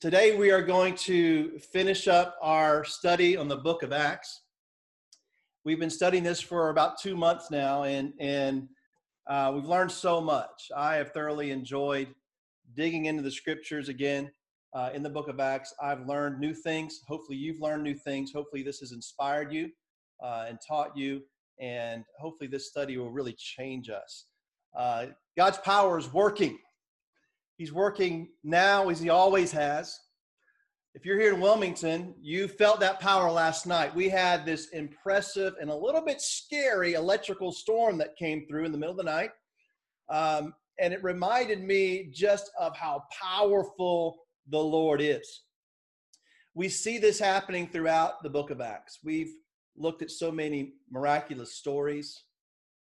Today we are going to finish up our study on the book of Acts. We've been studying this for about two months now, and, and uh, we've learned so much. I have thoroughly enjoyed digging into the scriptures again uh, in the book of Acts. I've learned new things. Hopefully, you've learned new things. Hopefully, this has inspired you uh, and taught you, and hopefully, this study will really change us. Uh, God's power is working He's working now as he always has. If you're here in Wilmington, you felt that power last night. We had this impressive and a little bit scary electrical storm that came through in the middle of the night. Um, and it reminded me just of how powerful the Lord is. We see this happening throughout the book of Acts. We've looked at so many miraculous stories,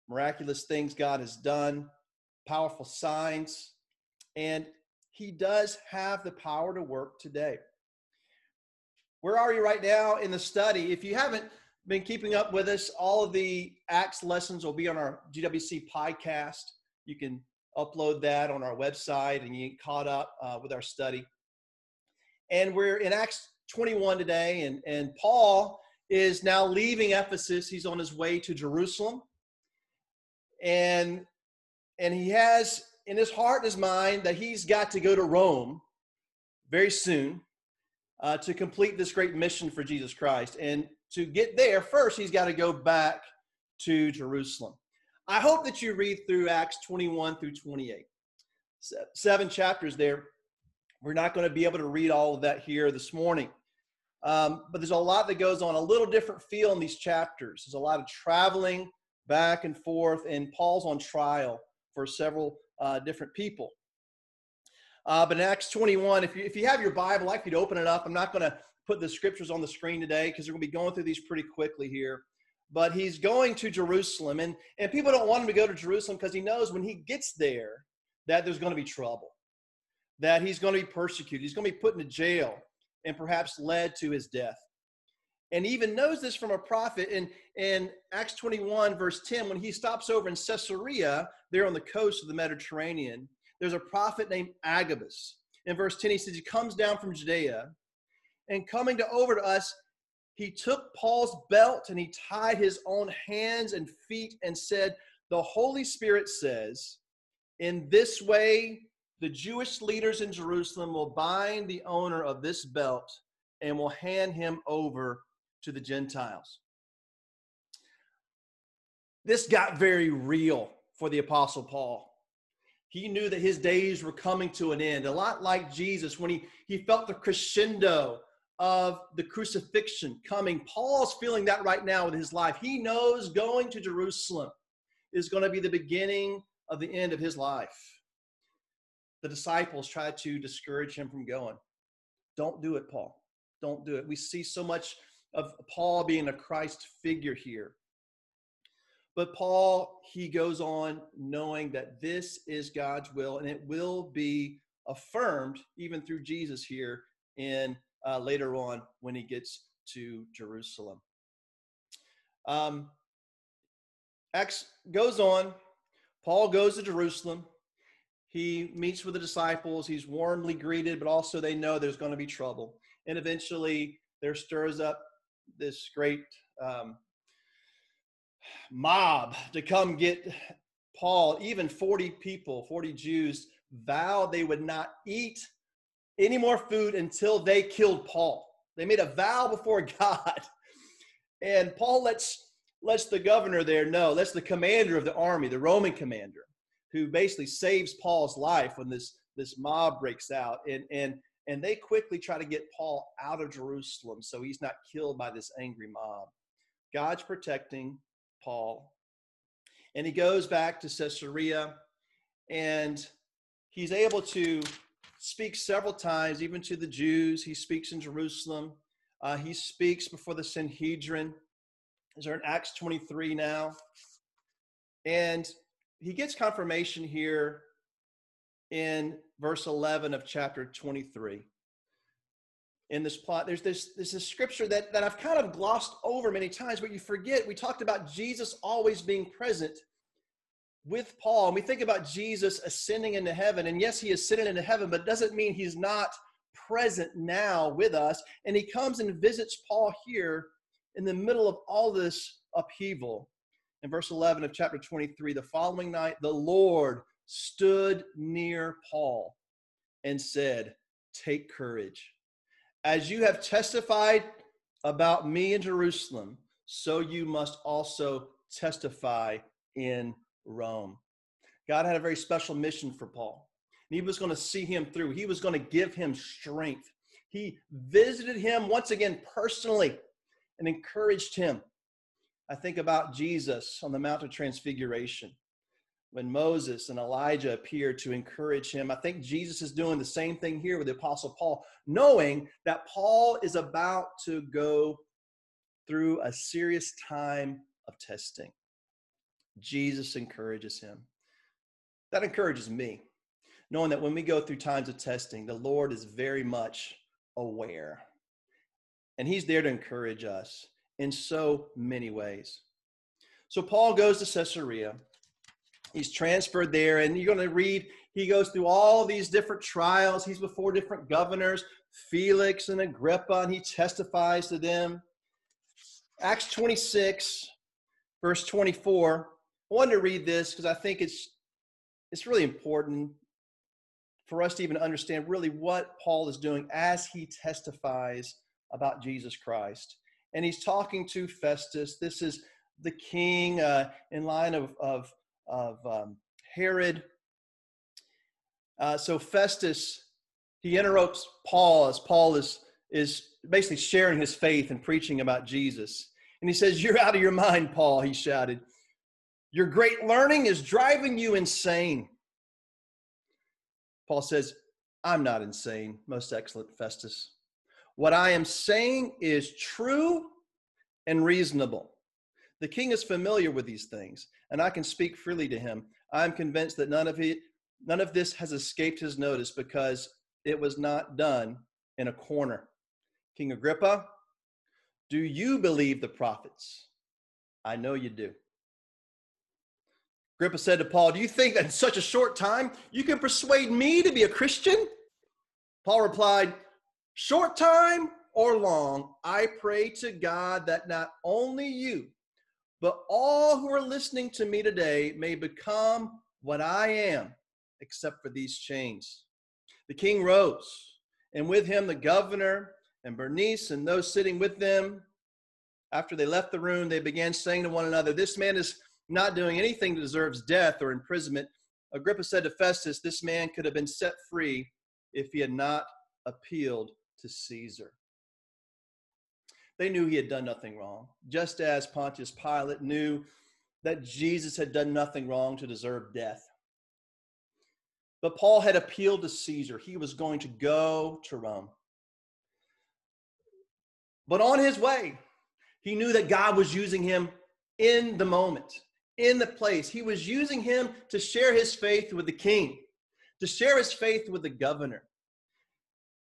miraculous things God has done, powerful signs, and he does have the power to work today. Where are you right now in the study? If you haven't been keeping up with us, all of the Acts lessons will be on our GWC podcast. You can upload that on our website and you get caught up uh, with our study. And we're in Acts 21 today, and, and Paul is now leaving Ephesus. He's on his way to Jerusalem. And and he has in his heart and his mind that he's got to go to Rome very soon uh, to complete this great mission for Jesus Christ. And to get there, first, he's got to go back to Jerusalem. I hope that you read through Acts 21 through 28. Seven chapters there. We're not going to be able to read all of that here this morning. Um, but there's a lot that goes on, a little different feel in these chapters. There's a lot of traveling back and forth, and Paul's on trial for several uh, different people. Uh, but in Acts 21, if you, if you have your Bible, I'd like to open it up. I'm not going to put the scriptures on the screen today because we're going to be going through these pretty quickly here. But he's going to Jerusalem, and, and people don't want him to go to Jerusalem because he knows when he gets there that there's going to be trouble, that he's going to be persecuted, he's going to be put into jail, and perhaps led to his death. And even knows this from a prophet in, in Acts 21, verse 10, when he stops over in Caesarea, there on the coast of the Mediterranean, there's a prophet named Agabus. In verse 10, he says, He comes down from Judea, and coming to over to us, he took Paul's belt and he tied his own hands and feet and said, The Holy Spirit says, In this way, the Jewish leaders in Jerusalem will bind the owner of this belt and will hand him over to the Gentiles. This got very real for the Apostle Paul. He knew that his days were coming to an end, a lot like Jesus when he, he felt the crescendo of the crucifixion coming. Paul's feeling that right now with his life. He knows going to Jerusalem is going to be the beginning of the end of his life. The disciples tried to discourage him from going. Don't do it, Paul. Don't do it. We see so much of Paul being a Christ figure here. But Paul, he goes on knowing that this is God's will and it will be affirmed even through Jesus here in uh, later on when he gets to Jerusalem. Um, Acts goes on. Paul goes to Jerusalem. He meets with the disciples. He's warmly greeted, but also they know there's going to be trouble. And eventually there stirs up this great um, mob to come get Paul. Even 40 people, 40 Jews, vowed they would not eat any more food until they killed Paul. They made a vow before God. And Paul lets lets the governor there know, lets the commander of the army, the Roman commander, who basically saves Paul's life when this this mob breaks out. And and and they quickly try to get Paul out of Jerusalem so he's not killed by this angry mob. God's protecting Paul. And he goes back to Caesarea and he's able to speak several times, even to the Jews. He speaks in Jerusalem. Uh, he speaks before the Sanhedrin. Is there in Acts 23 now? And he gets confirmation here in verse 11 of chapter 23 in this plot there's this this scripture that, that i've kind of glossed over many times but you forget we talked about jesus always being present with paul and we think about jesus ascending into heaven and yes he is sitting into heaven but doesn't mean he's not present now with us. And he comes and visits Paul here in the middle of all this upheaval. In verse 11 of chapter 23, the following night, the Lord stood near Paul and said, Take courage. As you have testified about me in Jerusalem, so you must also testify in Rome. God had a very special mission for Paul. And he was going to see him through. He was going to give him strength. He visited him once again personally and encouraged him. I think about Jesus on the Mount of Transfiguration when Moses and Elijah appear to encourage him. I think Jesus is doing the same thing here with the Apostle Paul, knowing that Paul is about to go through a serious time of testing. Jesus encourages him. That encourages me, knowing that when we go through times of testing, the Lord is very much aware. And he's there to encourage us in so many ways. So Paul goes to Caesarea. He's transferred there, and you're going to read, he goes through all these different trials. He's before different governors, Felix and Agrippa, and he testifies to them. Acts 26, verse 24. I wanted to read this because I think it's it's really important for us to even understand really what Paul is doing as he testifies about Jesus Christ. And he's talking to Festus. This is the king uh, in line of, of, of um, Herod. Uh, so Festus, he interrupts Paul as Paul is, is basically sharing his faith and preaching about Jesus. And he says, You're out of your mind, Paul, he shouted. Your great learning is driving you insane. Paul says, I'm not insane, most excellent Festus. What I am saying is true and reasonable. The king is familiar with these things, and I can speak freely to him. I am convinced that none of it, none of this has escaped his notice because it was not done in a corner. King Agrippa, do you believe the prophets? I know you do. Agrippa said to Paul, Do you think that in such a short time you can persuade me to be a Christian? Paul replied, Short time or long, I pray to God that not only you, but all who are listening to me today may become what I am, except for these chains. The king rose, and with him the governor and Bernice and those sitting with them. After they left the room, they began saying to one another, This man is not doing anything that deserves death or imprisonment. Agrippa said to Festus, This man could have been set free if he had not appealed to Caesar. They knew he had done nothing wrong, just as Pontius Pilate knew that Jesus had done nothing wrong to deserve death. But Paul had appealed to Caesar. He was going to go to Rome. But on his way, he knew that God was using him in the moment in the place. He was using him to share his faith with the king, to share his faith with the governor.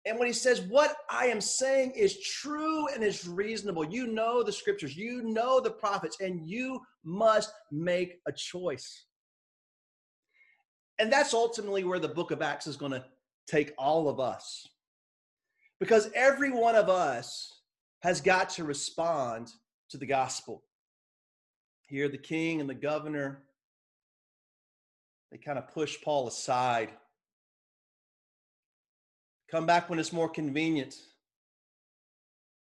And when he says, What I am saying is true and is reasonable, you know the scriptures, you know the prophets, and you must make a choice. And that's ultimately where the book of Acts is going to take all of us. Because every one of us has got to respond to the gospel. Here, the king and the governor, they kind of push Paul aside. Come back when it's more convenient.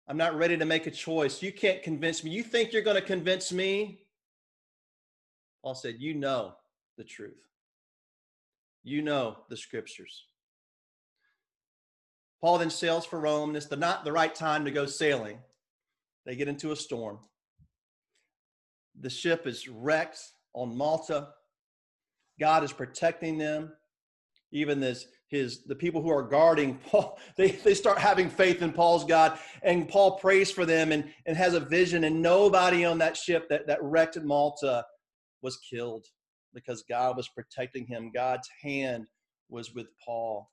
I'm not ready to make a choice. You can't convince me. You think you're going to convince me? Paul said, You know the truth. You know the scriptures. Paul then sails for Rome, and it's the, not the right time to go sailing. They get into a storm. The ship is wrecked on Malta. God is protecting them. Even this, his the people who are guarding Paul, they, they start having faith in Paul's God. And Paul prays for them and, and has a vision, and nobody on that ship that, that wrecked at Malta was killed because God was protecting him. God's hand was with Paul.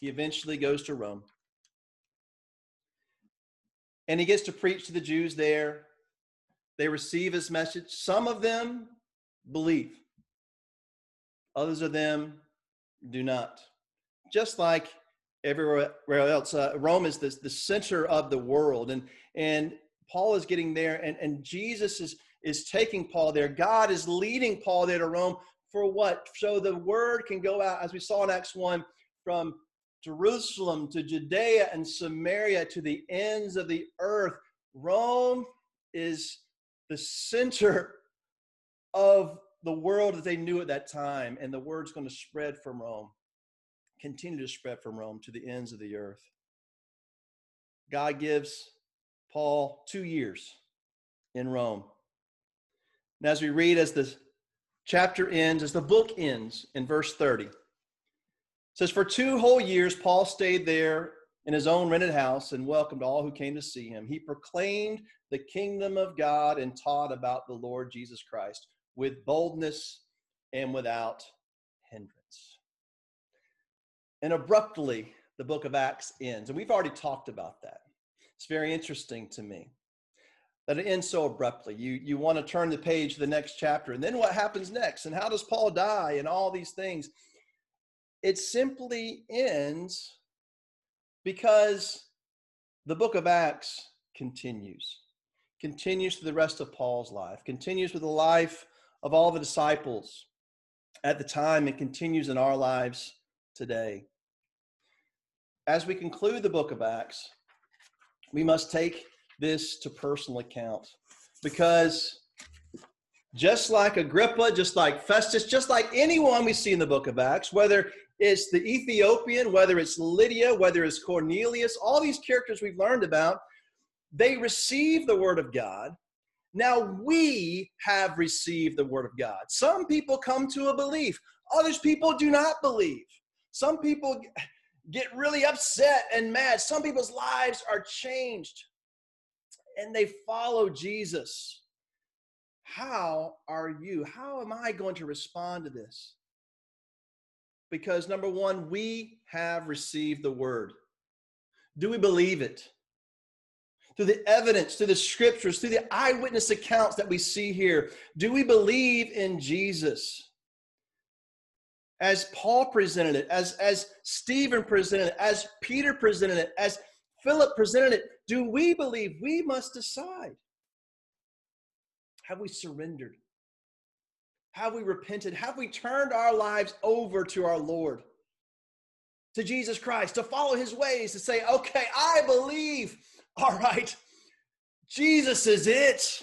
He eventually goes to Rome. And he gets to preach to the Jews there. They receive his message. Some of them believe, others of them do not. Just like everywhere else. Uh, Rome is the, the center of the world. And, and Paul is getting there, and, and Jesus is, is taking Paul there. God is leading Paul there to Rome for what? So the word can go out, as we saw in Acts 1, from Jerusalem to Judea and Samaria to the ends of the earth. Rome is the center of the world that they knew at that time, and the word's going to spread from Rome, continue to spread from Rome to the ends of the earth. God gives Paul two years in Rome. And as we read, as the chapter ends, as the book ends in verse 30, says, For two whole years, Paul stayed there in his own rented house and welcomed all who came to see him. He proclaimed the kingdom of God and taught about the Lord Jesus Christ with boldness and without. And abruptly, the book of Acts ends. And we've already talked about that. It's very interesting to me that it ends so abruptly. You, you want to turn the page to the next chapter. And then what happens next? And how does Paul die? And all these things. It simply ends because the book of Acts continues, continues through the rest of Paul's life, continues with the life of all the disciples at the time, and continues in our lives today. As we conclude the book of Acts, we must take this to personal account because just like Agrippa, just like Festus, just like anyone we see in the book of Acts, whether it's the Ethiopian, whether it's Lydia, whether it's Cornelius, all these characters we've learned about, they receive the word of God. Now we have received the word of God. Some people come to a belief, others people do not believe. Some people get really upset and mad. Some people's lives are changed and they follow Jesus. How are you? How am I going to respond to this? Because number one, we have received the word. Do we believe it? Through the evidence, through the scriptures, through the eyewitness accounts that we see here, do we believe in Jesus? As Paul presented it, as, as Stephen presented it, as Peter presented it, as Philip presented it, do we believe? We must decide. Have we surrendered? Have we repented? Have we turned our lives over to our Lord, to Jesus Christ, to follow his ways, to say, okay, I believe. All right, Jesus is it.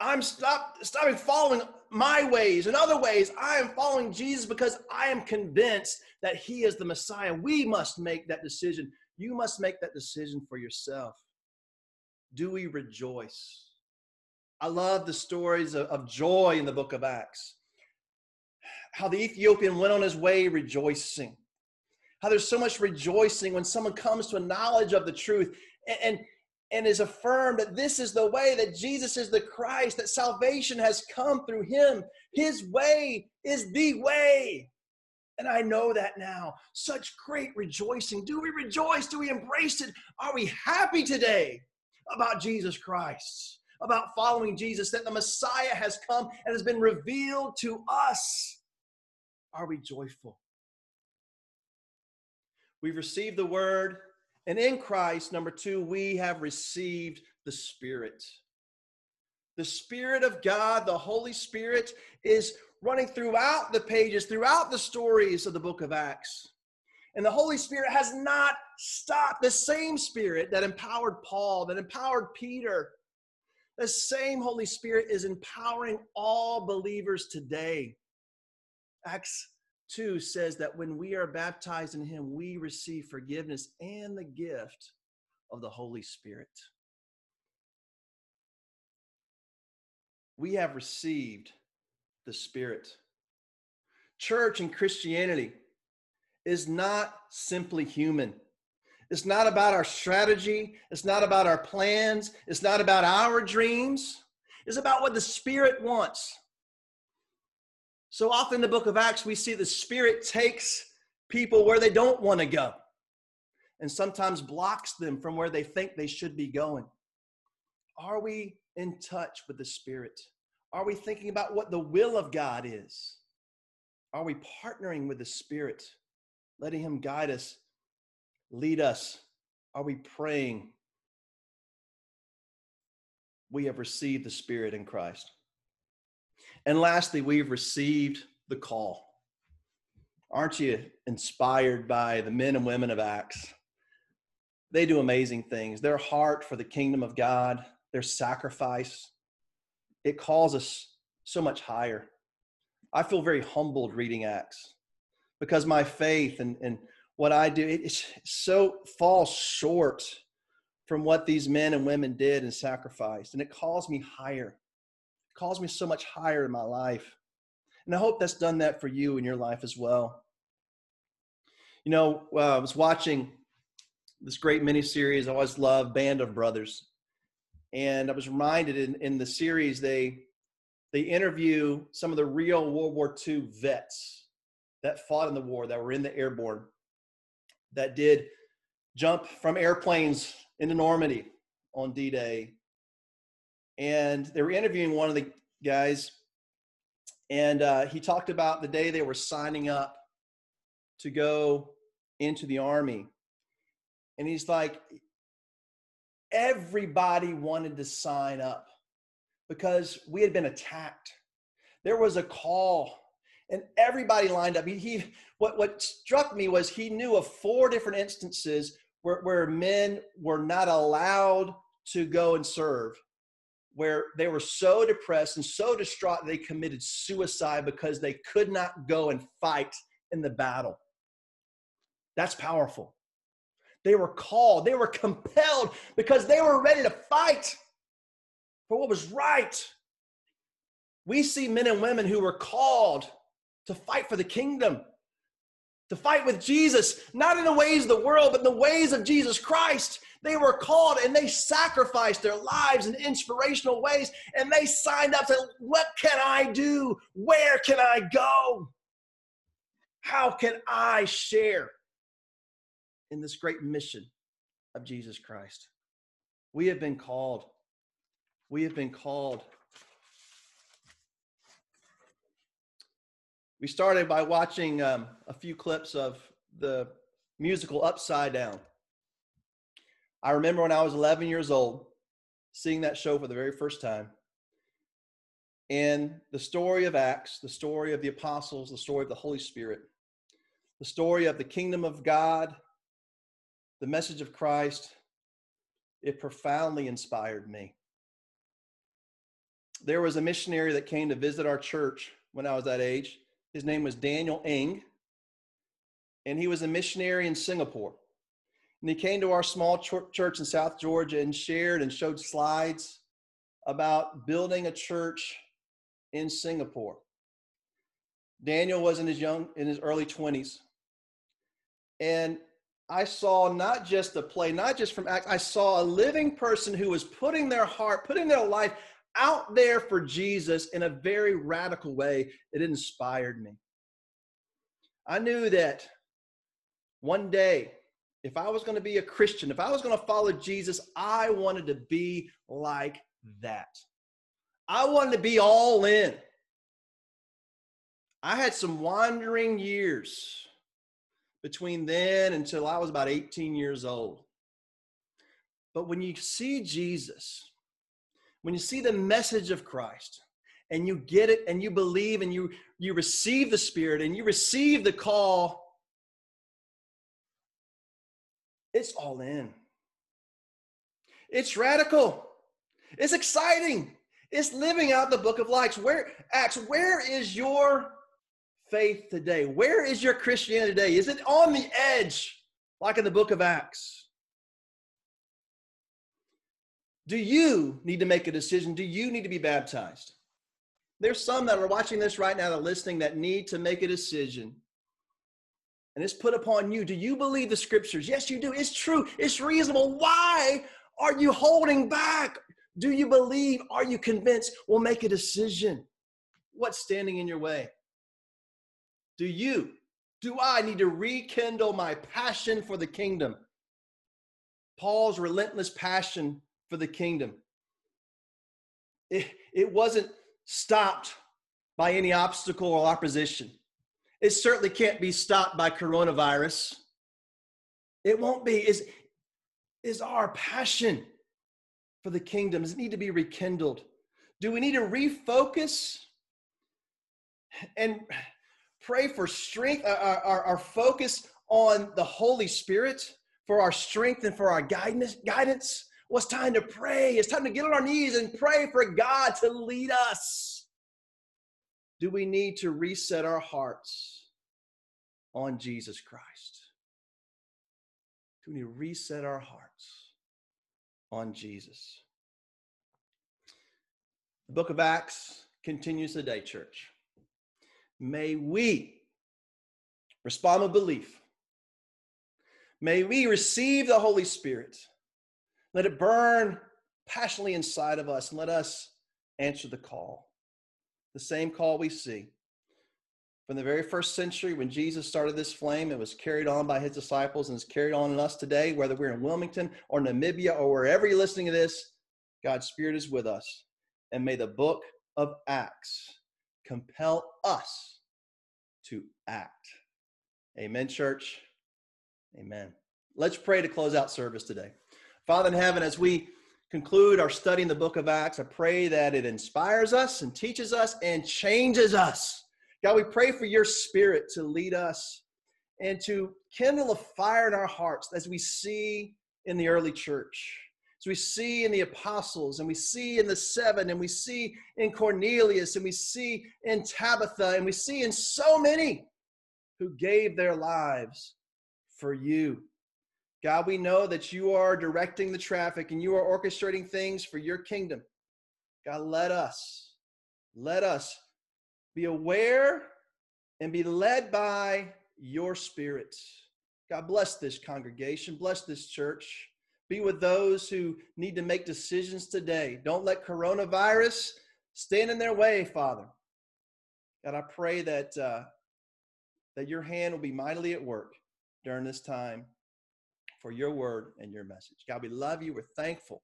I'm stop, stopping following my ways and other ways. I am following Jesus because I am convinced that he is the Messiah. We must make that decision. You must make that decision for yourself. Do we rejoice? I love the stories of, joy in the book of Acts. How the Ethiopian went on his way rejoicing. How there's so much rejoicing when someone comes to a knowledge of the truth and, and, and is affirmed that this is the way, that Jesus is the Christ, that salvation has come through him. His way is the way. And I know that now. Such great rejoicing. Do we rejoice? Do we embrace it? Are we happy today about Jesus Christ? about following Jesus, that the Messiah has come and has been revealed to us. Are we joyful? We've received the word, and in Christ, number two, we have received the Spirit. The Spirit of God, the Holy Spirit, is running throughout the pages, throughout the stories of the book of Acts. And the Holy Spirit has not stopped. The same Spirit that empowered Paul, that empowered Peter, the same Holy Spirit is empowering all believers today. Acts 2 says that when we are baptized in Him, we receive forgiveness and the gift of the Holy Spirit. We have received the Spirit. Church and Christianity is not simply human. It's not about our strategy. It's not about our plans. It's not about our dreams. It's about what the Spirit wants. So often the book of Acts, we see the Spirit takes people where they don't want to go and sometimes blocks them from where they think they should be going. Are we in touch with the Spirit? Are we thinking about what the will of God is? Are we partnering with the Spirit? letting Him guide us, lead us? Are we praying? We have received the Spirit in Christ. And lastly, we've received the call. Aren't you inspired by the men and women of Acts? They do amazing things. Their heart for the kingdom of God, their sacrifice, it calls us so much higher. I feel very humbled reading Acts because my faith and, and what I do, it so falls short from what these men and women did and sacrificed. And it calls me higher. Calls me so much higher in my life. And I hope that's done that for you in your life as well. You know, uh, I was watching this great mini series I always love, Band of Brothers. And I was reminded in, in the series, they they interview some of the real World War II vets that fought in the war, that were in the airborne, that did jump from airplanes into Normandy on D Day. And they were interviewing one of the guys, and uh, he talked about the day they were signing up to go into the army. And he's like, everybody wanted to sign up because we had been attacked. There was a call and everybody lined up. He, he what, what struck me was he knew of four different instances where, where men were not allowed to go and serve, where they were so depressed and so distraught they committed suicide because they could not go and fight in the battle. That's powerful. They were called, they were compelled because they were ready to fight for what was right. We see men and women who were called to fight for the kingdom, to fight with Jesus, not in the ways of the world, but in the ways of Jesus Christ. They were called and they sacrificed their lives in inspirational ways and they signed up to what can I do? Where can I go? How can I share in this great mission of Jesus Christ. We have been called. We have been called. We started by watching um, a few clips of the musical Upside Down. I remember when I was 11 years old seeing that show for the very first time. And the story of Acts, the story of the apostles, the story of the Holy Spirit, the story of the kingdom of God the message of Christ, it profoundly inspired me. There was a missionary that came to visit our church when I was that age. His name was Daniel Eng, and he was a missionary in Singapore. And he came to our small church in South Georgia and shared and showed slides about building a church in Singapore. Daniel was in his young in his early 20s. And I saw not just a play, not just from act, I saw a living person who was putting their heart, putting their life out there for Jesus in a very radical way. It inspired me. I knew that one day, if I was going to be a Christian, if I was going to follow Jesus, I wanted to be like that. I wanted to be all in. I had some wandering years between then until I was about 18 years old. But when you see Jesus, when you see the message of Christ, and you get it and you believe and you you receive the spirit and you receive the call it's all in it's radical it's exciting it's living out the book of acts where acts where is your faith today? Where is your Christianity today? Is it on the edge, like in the book of Acts? Do you need to make a decision? Do you need to be baptized? There's some that are watching this right now, that are listening, that need to make a decision. And it's put upon you. Do you believe the scriptures? Yes, you do. It's true. It's reasonable. Why are you holding back? Do you believe? Are you convinced? Well, make a decision. What's standing in your way? Do you, do I need to rekindle my passion for the kingdom? Paul's relentless passion for the kingdom. It, it wasn't stopped by any obstacle or opposition. It certainly can't be stopped by coronavirus. It won't be. Is, is our passion for the kingdom? Does it need to be rekindled? Do we need to refocus and pray for strength, uh, our, our, our focus on the Holy Spirit for our strength and for our guidance? guidance? Well, it's time to pray. It's time to get on our knees and pray for God to lead us. Do we need to reset our hearts on Jesus Christ? Do we need to reset our hearts on Jesus? The book of Acts continues today, church. May we respond with belief. May we receive the Holy Spirit. Let it burn passionately inside of us and let us answer the call. The same call we see from the very first century when Jesus started this flame, it was carried on by his disciples and is carried on in us today, whether we're in Wilmington or Namibia or wherever you're listening to this. God's Spirit is with us. And may the book of Acts compel us to act. Amen, church. Amen. Let's pray to close out service today. Father in heaven, as we conclude our study in the book of Acts, I pray that it inspires us and teaches us and changes us God, we pray for your spirit to lead us and to kindle a fire in our hearts as we see in the early church, as we see in the apostles, and we see in the seven, and we see in Cornelius, and we see in Tabitha, and we see in so many who gave their lives for you. God, we know that you are directing the traffic and you are orchestrating things for your kingdom. God, let us, let us be aware and be led by your spirit. God bless this congregation, bless this church. Be with those who need to make decisions today. Don't let coronavirus stand in their way, Father. God, I pray that uh, that your hand will be mightily at work during this time for your word and your message. God, we love you. We're thankful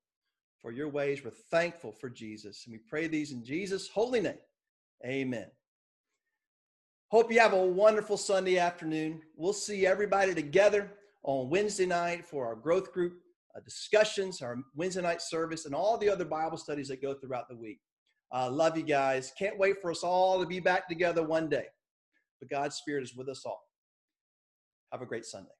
for your ways. We're thankful for Jesus. And we pray these in Jesus' holy name. Amen. Hope you have a wonderful Sunday afternoon. We'll see everybody together on Wednesday night for our growth group uh, discussions, our Wednesday night service, and all the other Bible studies that go throughout the week. Uh, love you guys. Can't wait for us all to be back together one day. But God's Spirit is with us all. Have a great Sunday.